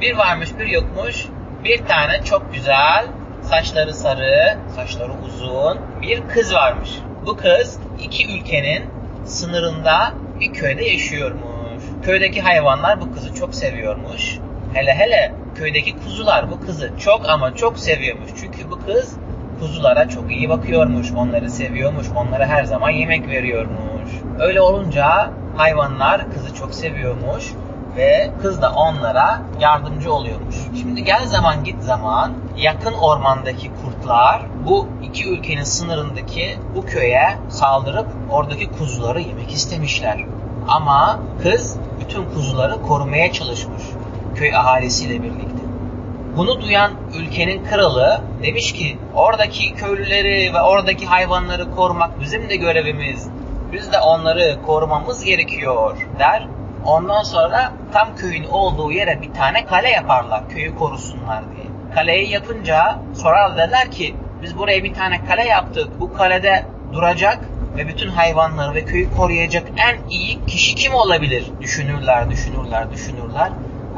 Bir varmış bir yokmuş bir tane çok güzel saçları sarı, saçları uzun bir kız varmış. Bu kız iki ülkenin sınırında bir köyde yaşıyormuş. Köydeki hayvanlar bu kızı çok seviyormuş. Hele hele köydeki kuzular bu kızı çok ama çok seviyormuş. Çünkü bu kız kuzulara çok iyi bakıyormuş, onları seviyormuş, onlara her zaman yemek veriyormuş. Öyle olunca hayvanlar kızı çok seviyormuş ve kız da onlara yardımcı oluyormuş. Şimdi gel zaman git zaman yakın ormandaki kurtlar bu iki ülkenin sınırındaki bu köye saldırıp oradaki kuzuları yemek istemişler. Ama kız bütün kuzuları korumaya çalışmış köy ahalisiyle birlikte. Bunu duyan ülkenin kralı demiş ki oradaki köylüleri ve oradaki hayvanları korumak bizim de görevimiz. Biz de onları korumamız gerekiyor der. Ondan sonra tam köyün olduğu yere bir tane kale yaparlar köyü korusunlar diye. Kaleyi yapınca sorar derler ki biz buraya bir tane kale yaptık. Bu kalede duracak ve bütün hayvanları ve köyü koruyacak en iyi kişi kim olabilir? Düşünürler, düşünürler, düşünürler.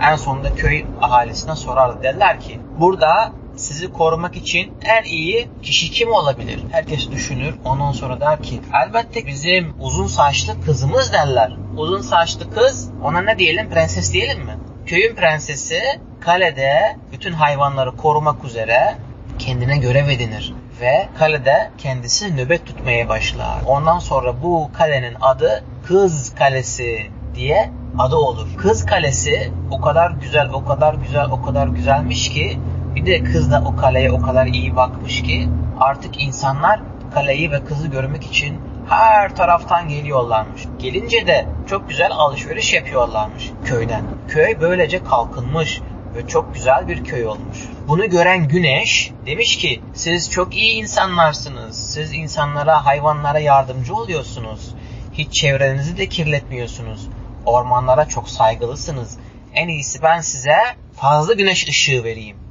En sonunda köy ahalisine sorar derler ki burada sizi korumak için en iyi kişi kim olabilir? Herkes düşünür. Ondan sonra der ki elbette bizim uzun saçlı kızımız derler. Uzun saçlı kız ona ne diyelim prenses diyelim mi? Köyün prensesi kalede bütün hayvanları korumak üzere kendine görev edinir ve kalede kendisi nöbet tutmaya başlar. Ondan sonra bu kalenin adı Kız Kalesi diye adı olur. Kız Kalesi o kadar güzel, o kadar güzel, o kadar güzelmiş ki bir de kız da o kaleye o kadar iyi bakmış ki artık insanlar kaleyi ve kızı görmek için her taraftan geliyorlarmış. Gelince de çok güzel alışveriş yapıyorlarmış köyden. Köy böylece kalkınmış ve çok güzel bir köy olmuş. Bunu gören Güneş demiş ki siz çok iyi insanlarsınız. Siz insanlara, hayvanlara yardımcı oluyorsunuz. Hiç çevrenizi de kirletmiyorsunuz. Ormanlara çok saygılısınız. En iyisi ben size fazla güneş ışığı vereyim.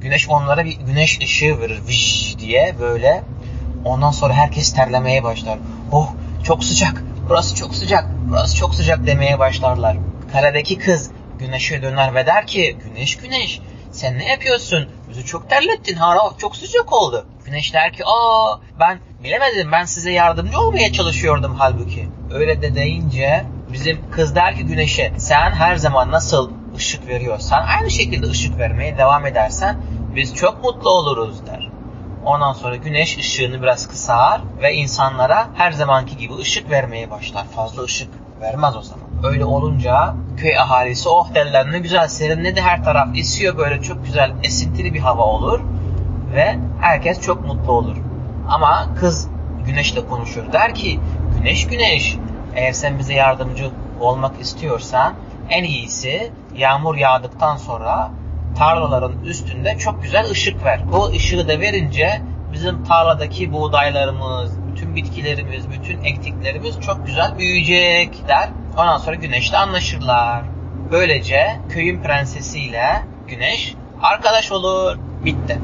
Güneş onlara bir güneş ışığı verir vij diye böyle. Ondan sonra herkes terlemeye başlar. Oh çok sıcak, burası çok sıcak, burası çok sıcak demeye başlarlar. Kaledeki kız güneşe döner ve der ki güneş güneş sen ne yapıyorsun? Bizi çok terlettin. Hava çok sıcak oldu. Güneş der ki aa ben bilemedim ben size yardımcı olmaya çalışıyordum halbuki. Öyle de deyince bizim kız der ki güneşe sen her zaman nasıl ışık veriyorsan aynı şekilde ışık vermeye devam edersen biz çok mutlu oluruz der. Ondan sonra güneş ışığını biraz kısar ve insanlara her zamanki gibi ışık vermeye başlar. Fazla ışık vermez o zaman. Öyle olunca köy ahalisi oh derler ne güzel serinledi her taraf esiyor böyle çok güzel esintili bir hava olur ve herkes çok mutlu olur. Ama kız güneşle konuşur der ki güneş güneş eğer sen bize yardımcı olmak istiyorsan en iyisi yağmur yağdıktan sonra tarlaların üstünde çok güzel ışık ver. Bu ışığı da verince bizim tarladaki buğdaylarımız, bütün bitkilerimiz, bütün ektiklerimiz çok güzel büyüyecek der. Ondan sonra güneşle anlaşırlar. Böylece köyün prensesiyle güneş arkadaş olur. Bitti.